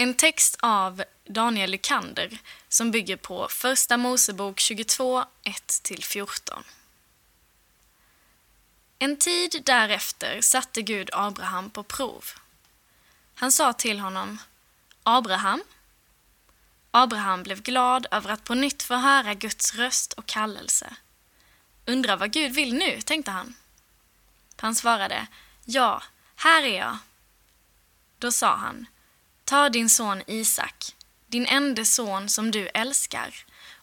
En text av Daniel Lykander som bygger på Första Mosebok 22, 1-14. En tid därefter satte Gud Abraham på prov. Han sa till honom, Abraham. Abraham blev glad över att på nytt få höra Guds röst och kallelse. Undrar vad Gud vill nu, tänkte han. Han svarade, ja, här är jag. Då sa han, ta din son Isak, din enda son som du älskar,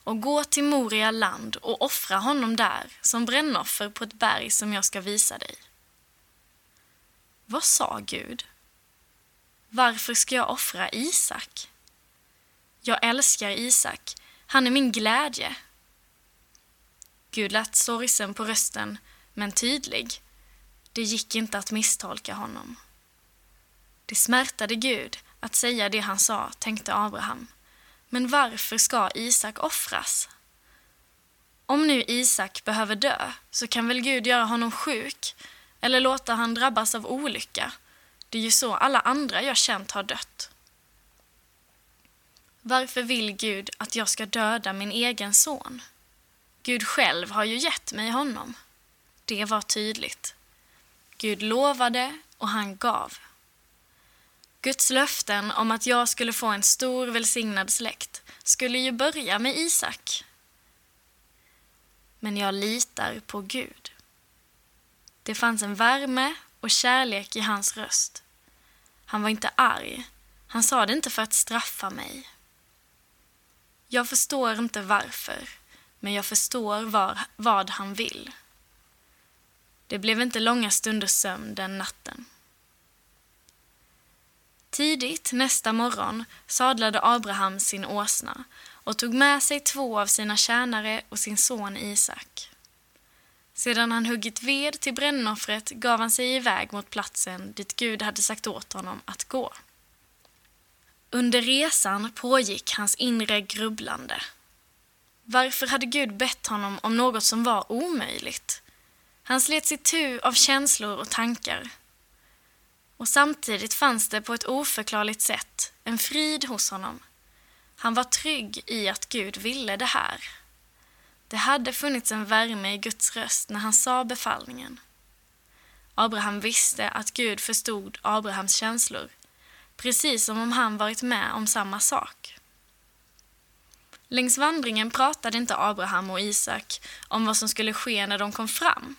och gå till Moria land och offra honom där som brännoffer på ett berg som jag ska visa dig. Vad sa Gud? Varför ska jag offra Isak? Jag älskar Isak, han är min glädje. Gud lät sorgsen på rösten, men tydlig. Det gick inte att misstolka honom. Det smärtade Gud att säga det han sa, tänkte Abraham. Men varför ska Isak offras? Om nu Isak behöver dö så kan väl Gud göra honom sjuk eller låta han drabbas av olycka. Det är ju så alla andra jag känt har dött. Varför vill Gud att jag ska döda min egen son? Gud själv har ju gett mig honom. Det var tydligt. Gud lovade och han gav. Guds löften om att jag skulle få en stor välsignad släkt skulle ju börja med Isak. Men jag litar på Gud. Det fanns en värme och kärlek i hans röst. Han var inte arg. Han sa det inte för att straffa mig. Jag förstår inte varför, men jag förstår var, vad han vill. Det blev inte långa stunders sömn den natten. Tidigt nästa morgon sadlade Abraham sin åsna och tog med sig två av sina tjänare och sin son Isak. Sedan han huggit ved till brännoffret gav han sig iväg mot platsen dit Gud hade sagt åt honom att gå. Under resan pågick hans inre grubblande. Varför hade Gud bett honom om något som var omöjligt? Han slet sig tu av känslor och tankar. Och samtidigt fanns det på ett oförklarligt sätt en frid hos honom. Han var trygg i att Gud ville det här. Det hade funnits en värme i Guds röst när han sa befallningen. Abraham visste att Gud förstod Abrahams känslor, precis som om han varit med om samma sak. Längs vandringen pratade inte Abraham och Isak om vad som skulle ske när de kom fram.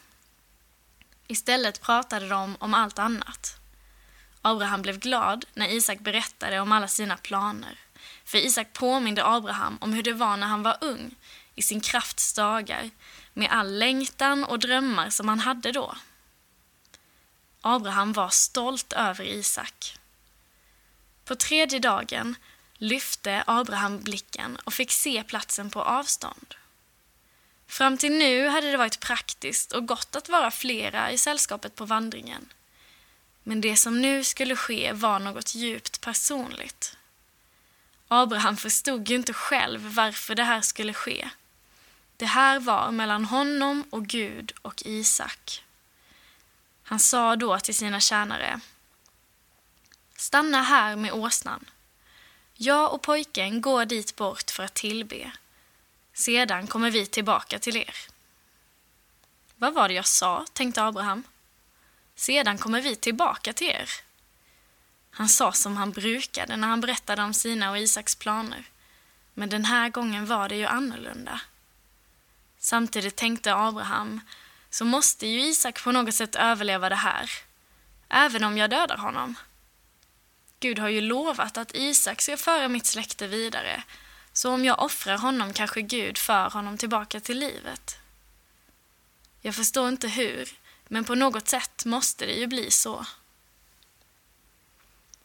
Istället pratade de om allt annat. Abraham blev glad när Isak berättade om alla sina planer. För Isak påminde Abraham om hur det var när han var ung, i sin krafts dagar, med all längtan och drömmar som han hade då. Abraham var stolt över Isak. På tredje dagen lyfte Abraham blicken och fick se platsen på avstånd. Fram till nu hade det varit praktiskt och gott att vara flera i sällskapet på vandringen. Men det som nu skulle ske var något djupt personligt. Abraham förstod ju inte själv varför det här skulle ske. Det här var mellan honom och Gud och Isak. Han sa då till sina tjänare Stanna här med åsnan. Jag och pojken går dit bort för att tillbe. Sedan kommer vi tillbaka till er. Vad var det jag sa, tänkte Abraham. Sedan kommer vi tillbaka till er. Han sa som han brukade när han berättade om sina och Isaks planer. Men den här gången var det ju annorlunda. Samtidigt tänkte Abraham, så måste ju Isak på något sätt överleva det här, även om jag dödar honom. Gud har ju lovat att Isak ska föra mitt släkte vidare, så om jag offrar honom kanske Gud för honom tillbaka till livet. Jag förstår inte hur, men på något sätt måste det ju bli så.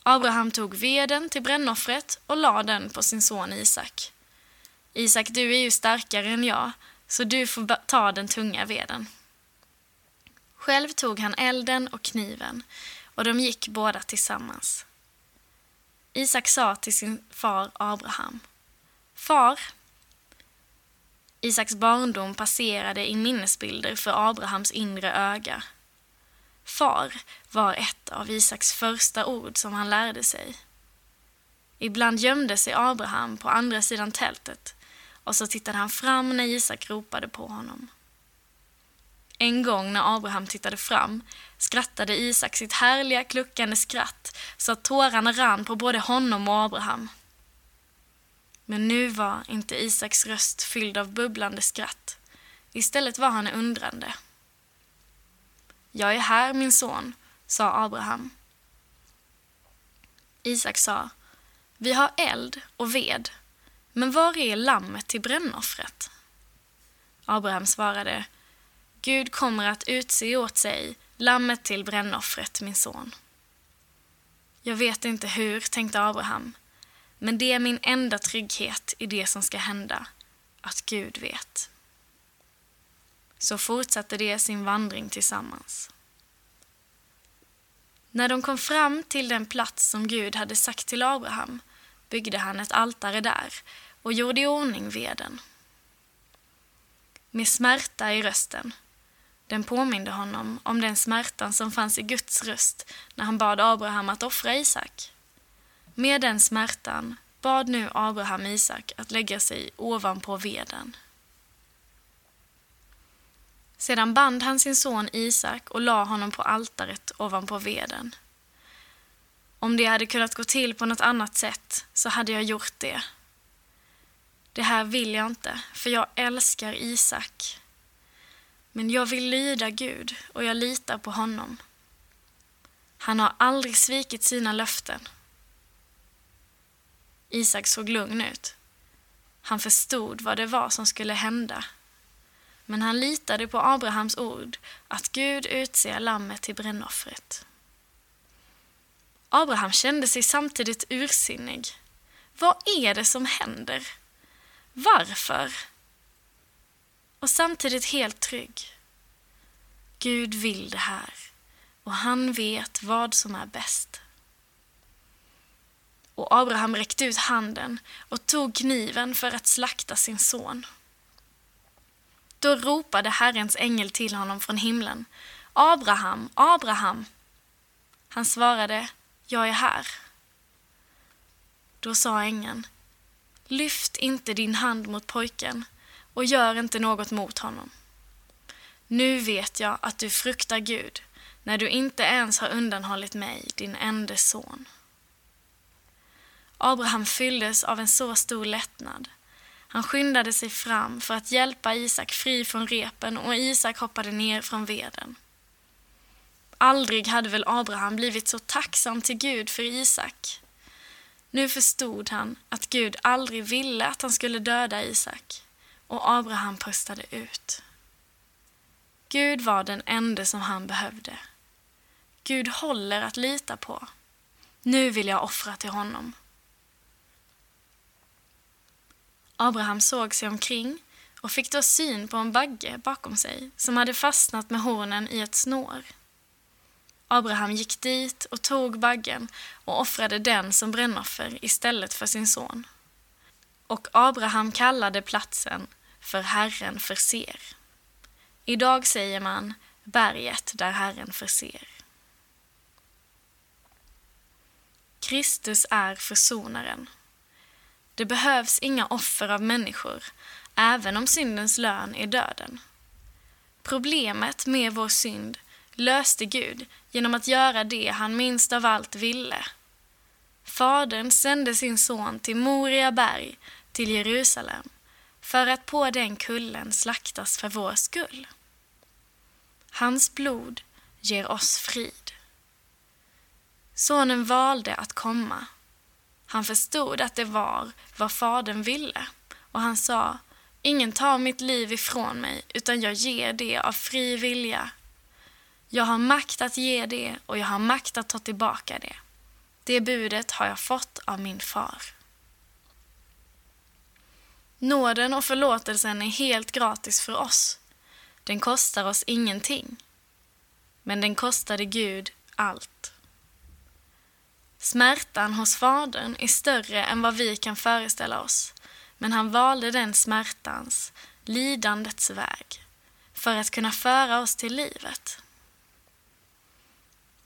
Abraham tog veden till brännoffret och lade den på sin son Isak. Isak, du är ju starkare än jag, så du får ta den tunga veden. Själv tog han elden och kniven och de gick båda tillsammans. Isak sa till sin far Abraham. Far! Isaks barndom passerade i minnesbilder för Abrahams inre öga. Far var ett av Isaks första ord som han lärde sig. Ibland gömde sig Abraham på andra sidan tältet och så tittade han fram när Isak ropade på honom. En gång när Abraham tittade fram skrattade Isak sitt härliga kluckande skratt så att tårarna rann på både honom och Abraham. Men nu var inte Isaks röst fylld av bubblande skratt. Istället var han undrande. Jag är här, min son, sa Abraham. Isak sa, vi har eld och ved, men var är lammet till brännoffret? Abraham svarade, Gud kommer att utse åt sig lammet till brännoffret, min son. Jag vet inte hur, tänkte Abraham, men det är min enda trygghet i det som ska hända, att Gud vet. Så fortsatte de sin vandring tillsammans. När de kom fram till den plats som Gud hade sagt till Abraham byggde han ett altare där och gjorde i ordning veden. Med smärta i rösten. Den påminde honom om den smärtan som fanns i Guds röst när han bad Abraham att offra Isak. Med den smärtan bad nu Abraham Isak att lägga sig ovanpå veden. Sedan band han sin son Isak och la honom på altaret ovanpå veden. Om det hade kunnat gå till på något annat sätt så hade jag gjort det. Det här vill jag inte, för jag älskar Isak. Men jag vill lyda Gud och jag litar på honom. Han har aldrig svikit sina löften. Isak såg lugn ut. Han förstod vad det var som skulle hända. Men han litade på Abrahams ord att Gud utser lammet till brännoffret. Abraham kände sig samtidigt ursinnig. Vad är det som händer? Varför? Och samtidigt helt trygg. Gud vill det här och han vet vad som är bäst. Och Abraham räckte ut handen och tog kniven för att slakta sin son. Då ropade Herrens ängel till honom från himlen. Abraham, Abraham! Han svarade, jag är här. Då sa ängeln, lyft inte din hand mot pojken och gör inte något mot honom. Nu vet jag att du fruktar Gud när du inte ens har undanhållit mig, din enda son. Abraham fylldes av en så stor lättnad. Han skyndade sig fram för att hjälpa Isak fri från repen och Isak hoppade ner från veden. Aldrig hade väl Abraham blivit så tacksam till Gud för Isak. Nu förstod han att Gud aldrig ville att han skulle döda Isak och Abraham pustade ut. Gud var den enda som han behövde. Gud håller att lita på. Nu vill jag offra till honom. Abraham såg sig omkring och fick då syn på en bagge bakom sig som hade fastnat med hornen i ett snår. Abraham gick dit och tog baggen och offrade den som brännoffer istället för sin son. Och Abraham kallade platsen för Herren förser. Idag säger man berget där Herren förser. Kristus är försonaren. Det behövs inga offer av människor, även om syndens lön är döden. Problemet med vår synd löste Gud genom att göra det han minst av allt ville. Fadern sände sin son till Moria berg, till Jerusalem, för att på den kullen slaktas för vår skull. Hans blod ger oss frid. Sonen valde att komma. Han förstod att det var vad Fadern ville och han sa Ingen tar mitt liv ifrån mig, utan jag ger det av fri vilja jag har makt att ge det och jag har makt att ta tillbaka det. Det budet har jag fått av min far. Nåden och förlåtelsen är helt gratis för oss. Den kostar oss ingenting. Men den kostade Gud allt. Smärtan hos fadern är större än vad vi kan föreställa oss, men han valde den smärtans, lidandets väg, för att kunna föra oss till livet.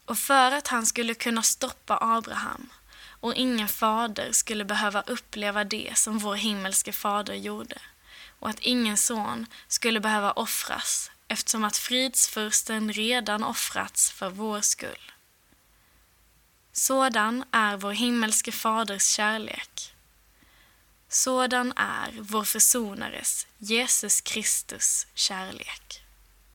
Och för att han skulle kunna stoppa Abraham och ingen fader skulle behöva uppleva det som vår himmelske fader gjorde och att ingen son skulle behöva offras eftersom att fridsfursten redan offrats för vår skull. Sådan är vår himmelske faders kärlek. Sådan är vår försonares Jesus Kristus kärlek.